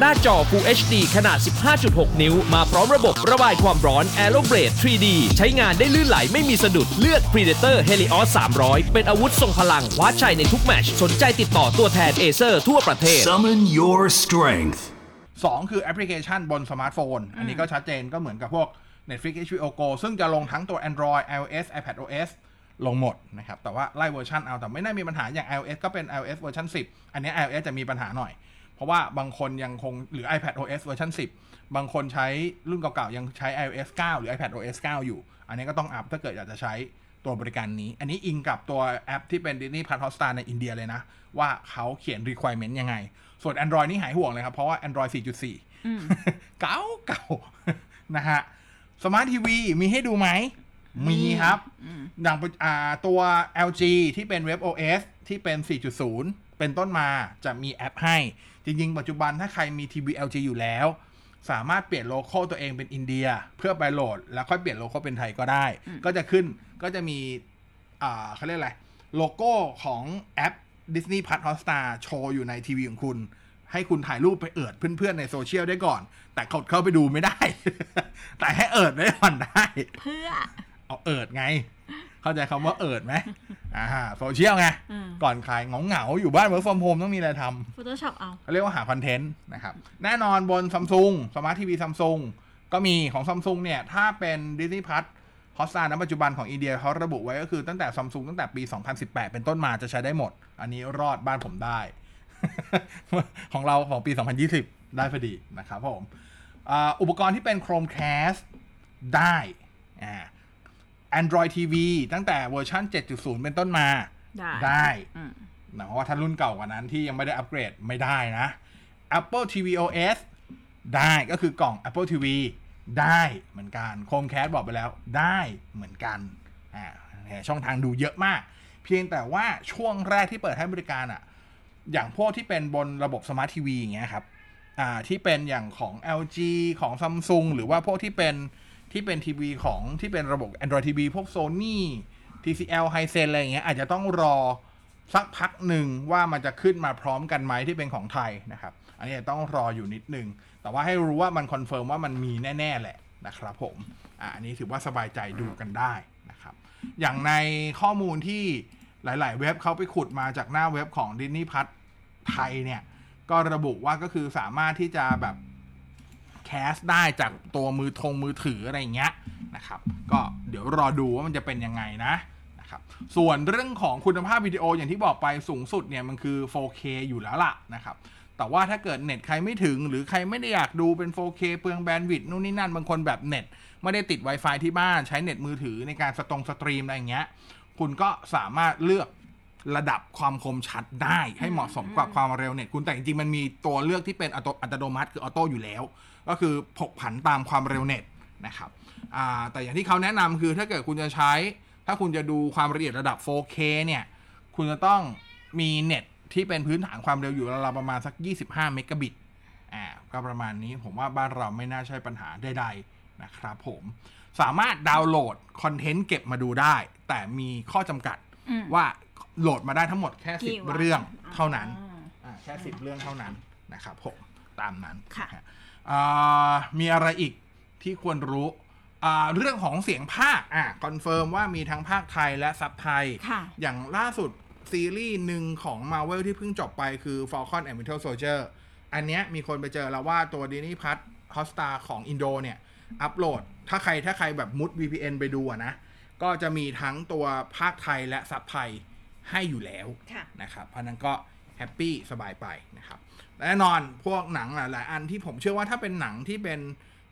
Speaker 4: หน้าจอ Full HD ขนาด 15.6 นิ้ว มาพร้อมระบบระบายความร้อน Aeroblade 3D ใช้งานได้ลื่นไหลไม่มีสะดุดเลือก Predator Helios 300 เป็นอาวุธทรงพลังคว้าชัยในทุกแมตช์สนใจติดต่อตัวแทนเอเซอร์ทั่วประเทศ
Speaker 5: Summon your strength.
Speaker 2: 2คือแอปพลิเคชันบนสมาร์ทโฟน อันนี้ก็ชัดเจนก็เหมือนกับพวก Netflix HBO Go ซึ่งจะลงทั้งตัว Android iOS iPadOS ลงหมดนะครับ แต่ว่าไล่เวอร์ชันเอา แต่ไม่น่ามีปัญหาอย่าง iOS ก็เป็น iOS เวอร์ชัน10 อันนี้ iOS จะมีปัญหาหน่อย เพราะว่าบางคนยังคงหรือ iPadOS เวอร์ชัน10 บางคนใช้รุ่นเก่าๆ ยังใช้ iOS 9 หรือ iPadOS 9 อยู่ อันนี้ก็ต้องอัพถ้าเกิดอยากจะใช้ตัวบริการนี้ อันนี้อิงกับตัวแอปที่เป็น Disney Plus Hotstar ในอินเดียเลยนะ ว่าเขาเขียน requirement ยังไง ส่วน Android นี่หายห่วงเลยครับ เพราะว่า Android 4.4 เก่าเก่านะฮะสมาร์ททีวีมีให้ดูไหมมีครับอย่างอ่าตัว LG ที่เป็น WebOS ที่เป็น 4.0 เป็นต้นมาจะมีแอปให้ จริงๆ ปัจจุบันถ้าใครมีทีวี LG อยู่แล้ว สามารถเปลี่ยน local ตัวเองเป็นอินเดีย เพื่อไปโหลด แล้วค่อยเปลี่ยน local เป็นไทยก็ได้ ก็จะขึ้นก็จะมีอ่าเขาเรียกอะไร โลโก้ของแอป Disney Plus Hotstar โชว์อยู่ในทีวีของคุณ ให้คุณถ่ายรูปไปเอิดเพื่อนๆในโซเชียลได้ก่อน แต่กดเข้าไปดูไม่ได้ แต่ให้เอิดไว้ก่อนได้
Speaker 3: เพื่อ
Speaker 2: เอาเอิดไง เข้าใจคำว่าเอิดไหม อ่าโซเชียลไง
Speaker 3: อืม
Speaker 2: ก่อนขายเหงาๆอยู่บ้าน work from home ต้องมีอะไรทำ
Speaker 3: Photoshop เอา
Speaker 2: เขาเรียกว่าหาคอนเทนต์นะครับ แน่นอนบนซัมซุงสมาร์ททีวีซัมซุงก็มีของซัมซุงเนี่ย ถ้าเป็น Disney Plus Hotstar ณปัจจุบันของอินเดียเขาระบุไว้ก็คือตั้งแต่ซัมซุงตั้งแต่ปี 2018 เป็นต้นมาจะใช้ได้หมด อันนี้รอดบ้านผมได้ ของเราของปี 2020 ได้พอดีนะครับผมอ่าอุปกรณ์ที่เป็น Chromecast ได้อ่า Android TV ตั้งแต่เวอร์ชัน7.0 เป็นต้นมา
Speaker 3: ได้
Speaker 2: ได้
Speaker 3: อืม
Speaker 2: นะเพราะว่าถ้ารุ่นเก่ากว่านั้นที่ยังไม่ได้อัปเกรดไม่ได้นะ Apple TV OS ได้ก็คือกล่อง Apple TV ได้เหมือนกัน Chromecast บอกไปแล้วได้เหมือนกันอ่าเนี่ยช่องทางดูเยอะมาก เพียงแต่ว่าช่วงแรกที่เปิดให้บริการอะ อย่างพวกที่เป็นบนระบบสมาร์ททีวีอย่างเงี้ยครับอ่าที่เป็นอย่างของ LG ของ Samsung หรือว่าพวกที่เป็น ที่เป็นทีวีของที่เป็นระบบ Android TV พวก Sony TCL Hisense อะไรอย่างเงี้ยอาจจะต้องรอสักพักหนึ่งว่ามันจะขึ้นมาพร้อมกันไหมที่เป็นของไทยนะครับ อันนี้ต้องรออยู่นิดนึง แต่ว่าให้รู้ว่ามันคอนเฟิร์มว่ามันมีแน่ ๆ แหละนะครับผมอ่าอันนี้ถือว่าสบายใจดูกันได้นะครับ อย่างในข้อมูลที่หลาย ๆ เว็บเขาไปขุดมาจากหน้าเว็บของ Disney Plus ไทยเนี่ย ก็ระบุว่าก็คือสามารถที่จะแบบ cast ได้จากตัวมือทงมือถืออะไรเงี้ยนะครับ ก็เดี๋ยวรอดูว่ามันจะเป็นยังไงนะนะครับ ส่วนเรื่องของคุณภาพวิดีโออย่างที่บอกไปสูงสุดเนี่ยมันคือ 4K อยู่แล้วล่ะนะครับแต่ว่าถ้าเกิดเน็ตใครไม่ถึง หรือใครไม่ได้อยากดูเป็น 4K เปลือง bandwidth นู่นนี่นั่น บางคนแบบเน็ต ไม่ได้ติด Wi-Fi ที่บ้าน ใช้เน็ตมือถือในการสตรงสตรีมอะไรอย่างเงี้ย คุณก็สามารถเลือก ระดับความคมชัดได้ให้เหมาะสมกับความเร็วเน็ตคุณแต่จริงๆมันมีตัวเลือกที่เป็นอัตโนอัตโนมัติคือ auto อยู่แล้ว ก็คือผกผันตามความเร็วเน็ตนะครับอ่าแต่อย่างที่เขาแนะนำคือถ้าเกิดคุณจะใช้ ถ้าคุณจะดูความละเอียดระดับ 4K เนี่ย คุณจะต้องมีเน็ตที่เป็นพื้นฐานความเร็วอยู่ราวๆประมาณสัก 25 เมกะบิตอ่าก็ประมาณนี้ผมว่าบ้านเราไม่น่าใช่ปัญหาใดๆนะครับผมสามารถดาวน์โหลดคอนเทนต์เก็บมาดูได้ แต่มีข้อจำกัด
Speaker 3: อืม
Speaker 2: ว่า โหลดมาได้ทั้งหมดแค่
Speaker 3: กี่
Speaker 2: 10
Speaker 3: วัน
Speaker 2: เรื่องเท่านั้น
Speaker 3: อ๋อ
Speaker 2: อ่าแค่10เรื่องเท่านั้นนะครับผมตามนั้น
Speaker 3: ค่ะ
Speaker 2: นฮอ่ามีอะไรอีกที่ควรรู้อ่าเรื่องของเสียงพากย์อ่าคอนเฟิร์มว่ามีทั้งพากย์ไทยและซับไทย
Speaker 3: ค่ะ
Speaker 2: อย่างล่าสุดซีรีส์หนึ่งของ Marvel ที่เพิ่งจบไปคือ Falcon and Winter Soldier อันเนี้ยมีคนไปเจอแล้วว่าตัว Disney Plus Hotstar ของอินโดเนี่ยอัปโหลด ถ้าใครถ้าใครแบบมุด VPN ไปดูอะนะ ก็จะมีทั้งตัวพากย์ไทยและซับไทย ให้อยู่แล้ว
Speaker 3: ค่ะ
Speaker 2: นะครับเพราะฉะนั้นก็แฮปปี้สบายไปนะครับและแน่นอนพวกหนังหลาย ๆ อันที่ผมเชื่อว่าถ้าเป็นหนังที่เป็น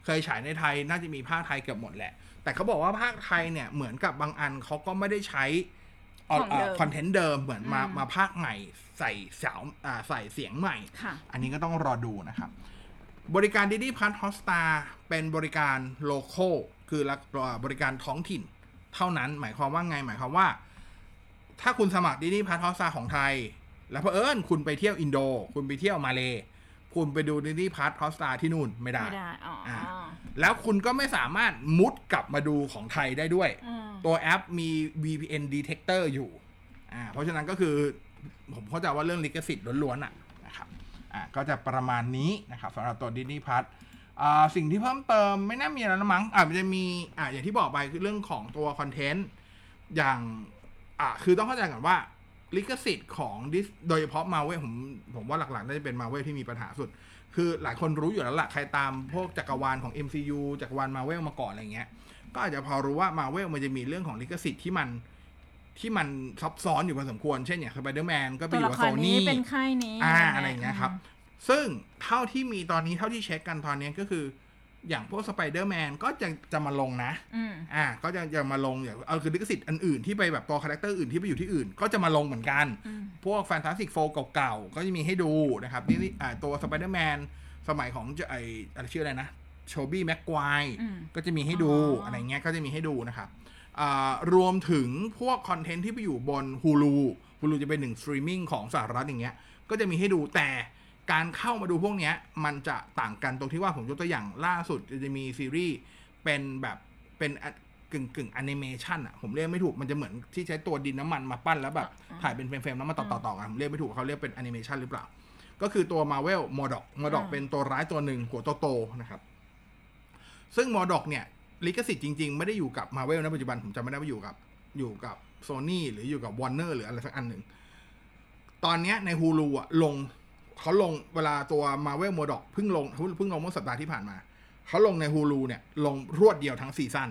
Speaker 2: เคยฉายในไทยน่าจะมีพากย์ไทยเกือบหมดแหละ แต่เขาบอกว่าพากย์ไทยเนี่ยเหมือนกับบางอันเขาก็ไม่ได้ใช้
Speaker 3: ของเดิม
Speaker 2: คอนเทนต์เดิมเหมือนมา
Speaker 3: อืม
Speaker 2: มาพากย์ใหม่ใส่เสียงอ่าใส่เสียงใหม่
Speaker 3: ค่ะ
Speaker 2: อันนี้ก็ต้องรอดูนะครับ บริการ Disney Plus Hotstar เป็นบริการ local คือรักบริการท้องถิ่น เท่านั้นหมายความว่าไงหมายความว่า ถ้าคุณสมัคร Disney Plus Hotstar ของไทย แล้วเพอเอิญคุณไปเที่ยวอินโด คุณไปเที่ยวมาเลคุณไปดูดิดี้พัทฮอสตาที่นู่นไม่ได้
Speaker 3: ไม่ได้อ๋ออ
Speaker 2: อ่าแล้วคุณก็ไม่สามารถมุดกลับมาดูของไทยได้ด้วย
Speaker 3: อืม
Speaker 2: ตัวแอปมี VPN detector อยู่อ่าเพราะฉะนั้นก็คือผมเข้าใจว่าเรื่องลิขสิทธิ์ล้วนๆอะนะครับอ่าก็จะประมาณนี้นะครับสำหรับตัวดิ n นี y พัทอ่าสิ่งที่เพิ่มเติมไม่น่ามีอะไรแล้วมั้งอ่ามันจะมีอ่าอย่างที่บอกไปคือเรื่องของตัวคอนเทนต์อย่าง อ่าคือต้องเข้าใจก่อนว่า ลิขสิทธิ์ของดิสโดยเฉพาะมาเวลผมผมว่าหลักๆน่าจะเป็นมาเวลที่มีปัญหาสุด คือหลายคนรู้อยู่แล้วล่ะใครตามพวกจักรวาลของ MCU จักรวาลมาเวลมาก่อนอะไรเงี้ย ก็อาจจะพอรู้ว่ามาเวลมันจะมีเรื่องของลิขสิทธิ์ที่มันที่มันซับซ้อนอยู่พอสมควร เช่นอย่างสไปเดอร์แมนก็ไป
Speaker 3: ตั
Speaker 2: อ
Speaker 3: ว
Speaker 2: ยู่
Speaker 3: ละ
Speaker 2: กับ
Speaker 3: ค
Speaker 2: โซ
Speaker 3: รนี้
Speaker 2: นี่
Speaker 3: เป็นค่ายนี้
Speaker 2: อ่าอะไรอย่างเงี้ยครับ ซึ่งเท่าที่มีตอนนี้เท่าที่เช็คกันตอนนี้ก็คือ อย่างพวกสไปเดอร์แมนก็จะจะมาลงนะ
Speaker 3: อืม
Speaker 2: อ่า ก็จะจะมาลงอย่างเอาคือลิขสิทธิ์อันอื่นที่ไปแบบตัวคาแรคเตอร์อื่นที่ไปอยู่ที่อื่น ก็จะมาลงเหมือนกัน
Speaker 3: อืม
Speaker 2: พวก Fantastic Fourเก่าๆ ก็จะมีให้ดูนะครับนี่นี่อ่าตัวสไปเดอร์แมนสมัยของจะไออะไรชื่ออะไรนะ Tobey Maguire
Speaker 3: อืม
Speaker 2: ก็จะมีให้ดู
Speaker 3: อ๋ออ
Speaker 2: อะไรเงี้ยก็จะมีให้ดูนะครับอ่ารวมถึงพวกคอนเทนต์ที่ไปอยู่บน Hulu Hulu จะเป็นหนึ่งสตรีมมิ่งของสหรัฐอย่างเงี้ยก็จะมีให้ดูแต่ การเข้ามาดูพวกเนี้ยมันจะต่างกันตรงที่ว่าผมยกตัวอย่างล่าสุดจะมีซีรีส์เป็นแบบเป็นอะกึ่งกึ่งแอนิเมชันอะผมเรียกไม่ถูกมันจะเหมือนที่ใช้ตัวดินน้ำมันมาปั้นแล้วแบบถ่ายเป็นเฟรมๆแล้วมาต่อๆต่อกันผมเรียกไม่ถูกเขาเรียกเป็นแอนิเมชันหรือเปล่า ก็คือตัว Marvel m o d o k m o d o k
Speaker 3: อ่า
Speaker 2: เป็นตัวร้ายตัวหนึ่งหัวโตๆนะครับ ซึ่ง m o d o k เนี่ยลิขสิทธิ์จริงๆ ไม่ได้อยู่กับ Marvel นะปัจจุบันผมจำไม่ได้ว่าอยู่กับอยู่กับ Sony หรืออยู่กับ Warner หรืออะไรสักอันหนึ่งตอนเนี้ยใน Hulu อะลง เขาลงเวลาตัว Marvel m o d o k เพิ่งลงเพิ่งลงเมื่อสัปดาห์ที่ผ่านมา เขาลงใน Hulu เนี่ย ลงรวดเดียวทั้งซีซั่น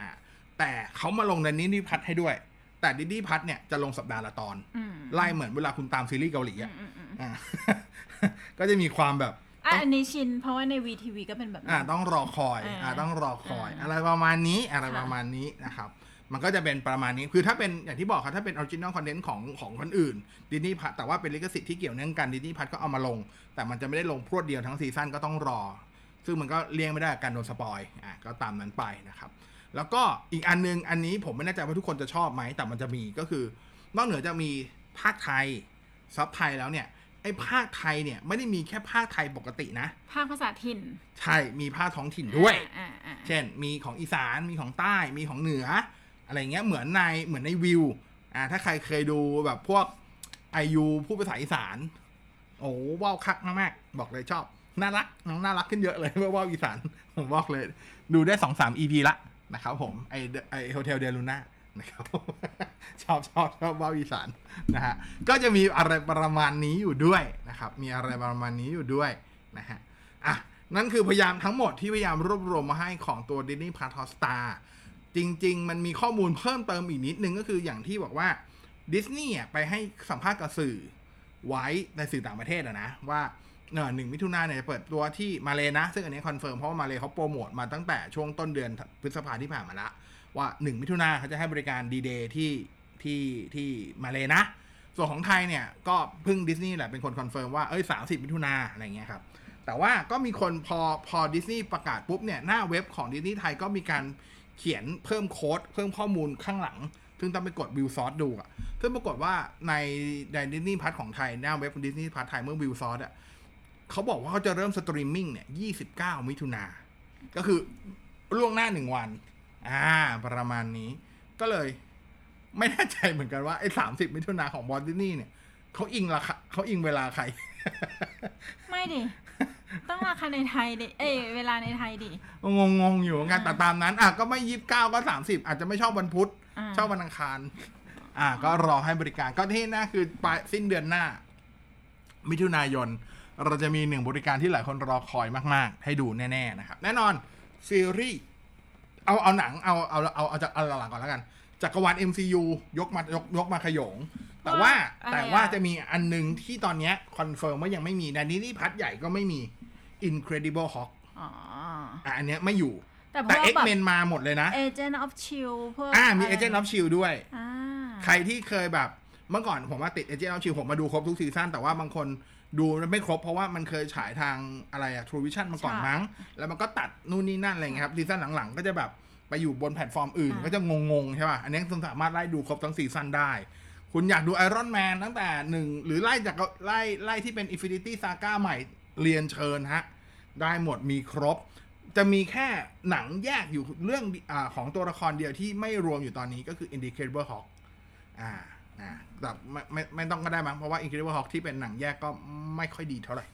Speaker 2: อ่าแต่เขามาลงในนิดิพัทให้ด้วย แต่ดิดิพัทเนี่ยจะลงสัปดาห์ละตอน
Speaker 3: อืม
Speaker 2: ไล่เหมือนเวลาคุณตามซีรีส์เกาหลี
Speaker 3: อื
Speaker 2: อะ
Speaker 3: มอืมอืม
Speaker 2: อ่าก็จะมีความแบบ
Speaker 3: อะอันนี้ชิน เพราะว่าในวีทีวีก็เป็นแบบ
Speaker 2: อ่า
Speaker 3: นั้น
Speaker 2: ต้องรอคอย
Speaker 3: อ่า
Speaker 2: อ่าต้องรอคอย
Speaker 3: อ่า
Speaker 2: อะไรประมาณนี้อะไร
Speaker 3: ค่ะ
Speaker 2: ประมาณนี้นะครับ มันก็จะเป็นประมาณนี้ คือถ้าเป็นอย่างที่บอกครับถ้าเป็น original content ของของคนอื่น Disney Plus แต่ว่าเป็นลิขสิทธิ์ที่เกี่ยวเนื่องกัน Disney Plus ก็เอามาลง แต่มันจะไม่ได้ลงพรวดเดียวทั้งซีซั่นก็ต้องรอ ซึ่งมันก็เลี่ยงไม่ได้กับการโดนสปอยอะก็ตามนั้นไปนะครับ แล้วก็อีกอันนึงอันนี้ผมไม่แน่ใจว่าทุกคนจะชอบไหมแต่มันจะมีก็คือนอกเหนือจะมีภาคไทยซับไทยแล้วเนี่ยไอ้ภาคไทยเนี่ยไม่ได้มีแค่ภาคไทยปกตินะ
Speaker 3: ภาคภาษาถิ่น
Speaker 2: ใช่ มีภาคท้องถิ่นด้วย
Speaker 3: อ่าอ่า
Speaker 2: เช่น มีของอีสาน มีของใต้ มีของเหนือ อะไรเงี้ยเหมือนในเหมือนในวิวอ่าถ้าใครเคยดูแบบพวกไอยูพูดภาษาอีสาน โอ้ว้าวคักมากๆบอกเลยชอบ น่ารักน้องน่ารักขึ้นเยอะเลยเมื่อว่าวอีสานผมบอกเลย ดูได้สองสาม EP ละนะครับผมไอไอโฮเทลเดลูน่านะครับชอบชอบชอบว่าวอีสานนะฮะก็จะมีอะไรประมาณนี้อยู่ด้วยนะครับ มีอะไรประมาณนี้อยู่ด้วยนะฮะอะนั่นคือพยายามทั้งหมดที่พยายามรวบรวมมาให้ของตัว Disney Plus Hotstar จริง ๆ มันมีข้อมูลเพิ่มเติมอีกนิดนึงก็คืออย่างที่บอกว่าดิสนีย์ไปให้สัมภาษณ์กับสื่อไว้ในสื่อต่างประเทศอะนะ ว่าเนอหนึ่งมิถุนาเนี่ยจะเปิดตัวที่มาเลยนะ ซึ่งอันนี้คอนเฟิร์มเพราะว่ามาเลเขาโปรโมทมาตั้งแต่ช่วงต้นเดือนพฤษภาที่ผ่านมาละ ว่า 1 มิถุนาเขาจะให้บริการดีเดย์ที่ที่ที่มาเลยนะ ส่วนของไทยเนี่ย ก็เพิ่งดิสนีย์แหละเป็นคนคอนเฟิร์มว่าเอ้ย30มิถุนาอะไรเงี้ยครับ แต่ว่าก็มีคนพอพอดิสนีย์ประกาศปุ๊บเนี่ย หน้าเว็บของดิสนีย์ไทยก็มีการ เขียนเพิ่มโค้ดเพิ่มข้อมูลข้างหลัง ซึ่งต้องไปกดวิวซอสดูอะซึ่งปรากฏว่าในใน Disney Plus ของไทย หน้าเว็บ Disney Plus ไทยเมื่อ view source อะเขาบอกว่าเขาจะเริ่มสตรีมมิ่งเนี่ย29มิถุนา ก็คือล่วงหน้าหนึ่งวัน อ่า ประมาณนี้ ก็เลยไม่แน่ใจเหมือนกันว่าไอ้สามสิบมิถุนาของบอลดิสนีย์เนี่ยเขาอิงราคาเขาอิงเวลาใคร
Speaker 3: ไม่ดิ ต้องราคาในไทยดิ เอ้ยเวลาในไทยดิ
Speaker 2: งงงๆอยู่เหมือนกันแต่ตามนั้น อะก็ไม่ยี่สิบเก้าก็สามสิบอาจจะไม่ชอบวันพุธ
Speaker 3: อ่า
Speaker 2: ชอบวันอังคาร อะก็รอให้บริการก็ที่หน้าคือปลายสิ้นเดือนหน้า มิถุนายน เราจะมีหนึ่งบริการที่หลายคนรอคอยมาก ๆ ให้ดูแน่ ๆ นะครับ แน่นอน ซีรีส์ เอาเอาหนังเอาเอาเอาเอาจากเอาหลังๆก่อนแล้วกันจักรวาล MCU ยกมายกยกมาขยง แต่ว่า
Speaker 3: อะไรอะ
Speaker 2: แต่ว่าจะมีอันหนึ่งที่ตอนเนี้ยคอนเฟิร์มว่ายังไม่มีในนี้ที่พัดใหญ่ก็ไม่มี Incredible Hulk
Speaker 3: อ๋อ
Speaker 2: อะอันเนี้ยไม่อยู่
Speaker 3: แต่พ
Speaker 2: แต่พ
Speaker 3: วกแบบ
Speaker 2: X-Men มาหมดเลยนะ
Speaker 3: Agent of Shield พวก
Speaker 2: อ่ามีอะ
Speaker 3: ไร
Speaker 2: Agent of Shield ด้วย
Speaker 3: อ่า
Speaker 2: ใครที่เคยแบบเมื่อก่อนผมว่าติด Agent of Shield ผมมาดูครบทุกซีซั่นแต่ว่าบางคนดูไม่ครบเพราะว่ามันเคยฉายทางอะไรอะ True Vision มาก่อน
Speaker 3: ใช่
Speaker 2: มั้ง แล้วมันก็ตัดนู่นนี่นั่นอะไรเงี้ยครับซีซั่นหลังๆ ก็จะแบบไปอยู่บนแพลตฟอร์มอื่น
Speaker 3: อ่า
Speaker 2: ก็จะงงๆใช่ป่ะอันนี้คุณสามารถไล่ดูครบทั้งซีซั่นได้ คุณอยากดูไอรอนแมนตั้งแต่หนึ่งหรือไล่จากไล่ไล่ที่เป็น Infinity Saga ใหม่เรียนเชิญฮะ ได้หมดมีครบ จะมีแค่หนังแยกอยู่เรื่องอของตัวละครเดียวที่ไม่รวมอยู่ตอนนี้ก็คือ Indicable Hulk อ่านะแบบไม่ไม่ไม่ต้องก็ได้มั้งเพราะว่า Incredible Hulk ที่เป็นหนังแยกก็ไม่ค่อยดีเท่าไหร่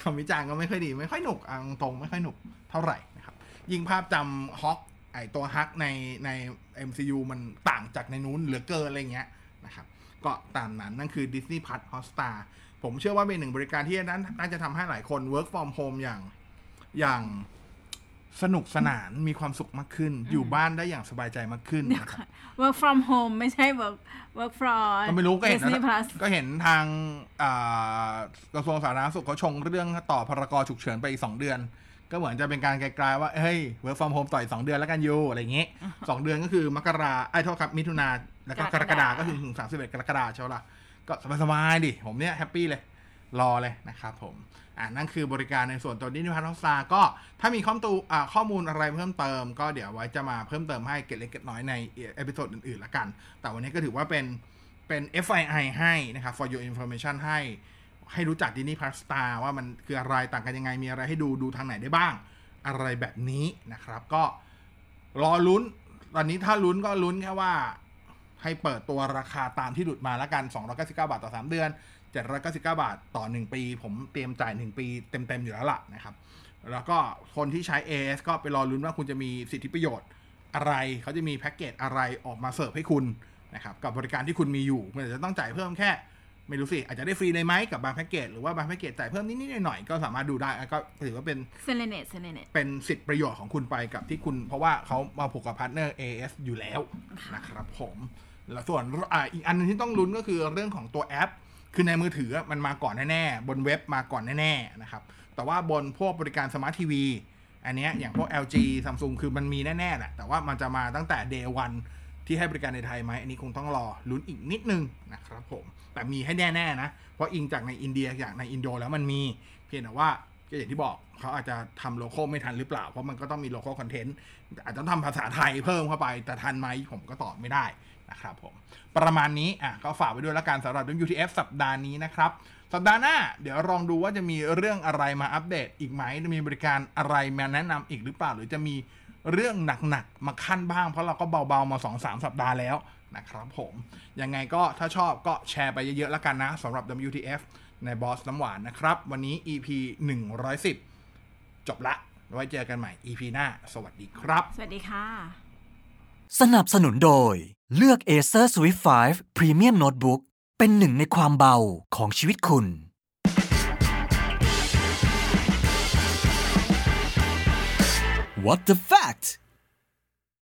Speaker 2: คำวิจารณ์ก็ไม่ค่อยดีไม่ค่อยหนุกอังตรงไม่ค่อยหนุกเท่าไหร่นะครับ ยิ่งภาพจำฮอ k ไอตัวฮักในใน MCU มันต่างจากในนู้นเหลือเกินอะไรเงี้ย นะครับ ก็ตามนั้นนั่นคือ Disney Plus Hotstar ผมเชื่อว่าเป็นหนึ่งบริการที่นั้นน่าจะทำให้หลายคน work from home อย่างอย่างสนุกสนานมีความสุขมากขึ้น อยู่บ้านได้อย่างสบายใจมากขึ้น
Speaker 3: เดี๋ยว
Speaker 2: นะครับ
Speaker 3: ก่อน work from home ไม่ใช่ work work from
Speaker 2: ก็ไม่รู้ก็เห็น
Speaker 3: Disney
Speaker 2: นะ
Speaker 3: Plus
Speaker 2: ก็เห็นทางอ่กระทรวงสาธารณสุขเขาชงเรื่องต่อพ.ร.ก.ฉุกเฉินไปอีกสองเดือน ก็เหมือนจะเป็นการกลายๆว่า เฮ้ย work from home ต่ออีกสองเดือนแล้วกันอยูอะไรอย่างงี้สองเดือนก็คือมกราไอ้ยขอโทษครับมิถุนา แล้วก็ก
Speaker 3: ก
Speaker 2: ร
Speaker 3: ร
Speaker 2: ก
Speaker 3: ก
Speaker 2: ฎา
Speaker 3: ฎา
Speaker 2: ก็คือถึงสามสิบเอ็ดกรกฎาใช่ไหมล่ะก็สบายๆดิ ผมเนี่ยแฮปปี้เลย รอเลยนะครับผม อ่านั่นคือบริการในส่วนตัว Disney Plus Hotstar ก็ถ้ามีข้อมูลอ่าข้อมูลอะไรเพิ่มเติม ก็เดี๋ยวไว้จะมาเพิ่มเติมให้เกร็ดเล็กเกร็ดน้อยใน episode อื่นๆละกัน แต่วันนี้ก็ถือว่าเป็นเป็น FYI ให้นะครับ for your information ให้ให้รู้จักดินี่พาสตาว่ามันคืออะไรต่างกันยังไงมีอะไรให้ดูดูทางไหนได้บ้าง อะไรแบบนี้นะครับ ก็รอลุ้น ตอนนี้ถ้าลุ้นก็ลุ้นแค่ว่า ให้เปิดตัวราคาตามที่หลุดมาแล้วกัน 299 บาทต่อ 3 เดือน 799 บาทต่อ 1 ปี ผมเตรียมจ่าย 1 ปีเต็ม ๆ อยู่แล้วล่ะนะครับ แล้วก็คนที่ใช้ AS ก็ไปรอลุ้นว่าคุณจะมีสิทธิประโยชน์อะไร เขาจะมีแพ็กเกจอะไรออกมาเสิร์ฟให้คุณนะครับ กับบริการที่คุณมีอยู่มันอาจจะต้องจ่ายเพิ่มแค่ ไม่รู้สิ อาจจะได้ฟรีเลยไหมกับบางแพ็กเกจหรือว่าบางแพ็กเกจจ่ายเพิ่มนิดๆหน่อยๆก็สามารถดูได้ก็ถือว่าเป็น
Speaker 3: เซเลเนตเซเลเนต
Speaker 2: เป็นสิทธิประโยชน์ของคุณไปกับที่คุณ เพราะว่าเขามาผูกกับพาร์ทเนอร์ AS อยู่แล้วนะครับผม แล้วส่วนอีกอันหนึ่งที่ต้องลุ้นก็คือเรื่องของตัวแอป คือในมือถือมันมาก่อนแน่ๆ บนเว็บมาก่อนแน่ๆนะครับ แต่ว่าบนพวกบริการสมาร์ททีวีอันนี้อย่างพวก LG Samsung คือมันมีแน่ๆแหละแต่ว่ามันจะมาตั้งแต่ day one ที่ให้บริการในไทยไหมอันนี้คงต้องรอลุ้นอีกนิดนึงนะครับผม แต่มีให้แน่ๆนะ เพราะอิงจากในอินเดียอย่างในอินโดแล้วมันมี เพียงแต่ว่าก็อย่างที่บอกเขาอาจจะทำโลโก้ไม่ทันหรือเปล่า เพราะมันก็ต้องมีโลโก้คอนเทนต์อาจจะทำภาษาไทยเพิ่มเข้าไป แต่ทันไหมผมก็ตอบไม่ได้ นะครับผม ประมาณนี้อะก็ฝากไว้ด้วยแล้วกันสำหรับ WTF สัปดาห์นี้นะครับ สัปดาห์หน้า เดี๋ยวลองดูว่าจะมีเรื่องอะไรมาอัปเดตอีกไหมจะมีบริการอะไรมาแนะนำอีกหรือเปล่า หรือจะมีเรื่องหนักๆมาขั้นบ้างเพราะเราก็เบาๆมา 2-3 สัปดาห์แล้วนะครับผม ยังไงก็ถ้าชอบก็แชร์ไปเยอะๆแล้วกันนะสำหรับ WTF ในบอสน้ำหวานนะครับ วันนี้ EP 110 จบละไว้เจอกันใหม่ EP หน้า สวัสดีครับ
Speaker 3: สวัสดีค่ะ
Speaker 1: สนับสนุนโดย เลือก Acer Swift 5 Premium Notebook เป็นหนึ่งในความเบาของชีวิตคุณ What the fact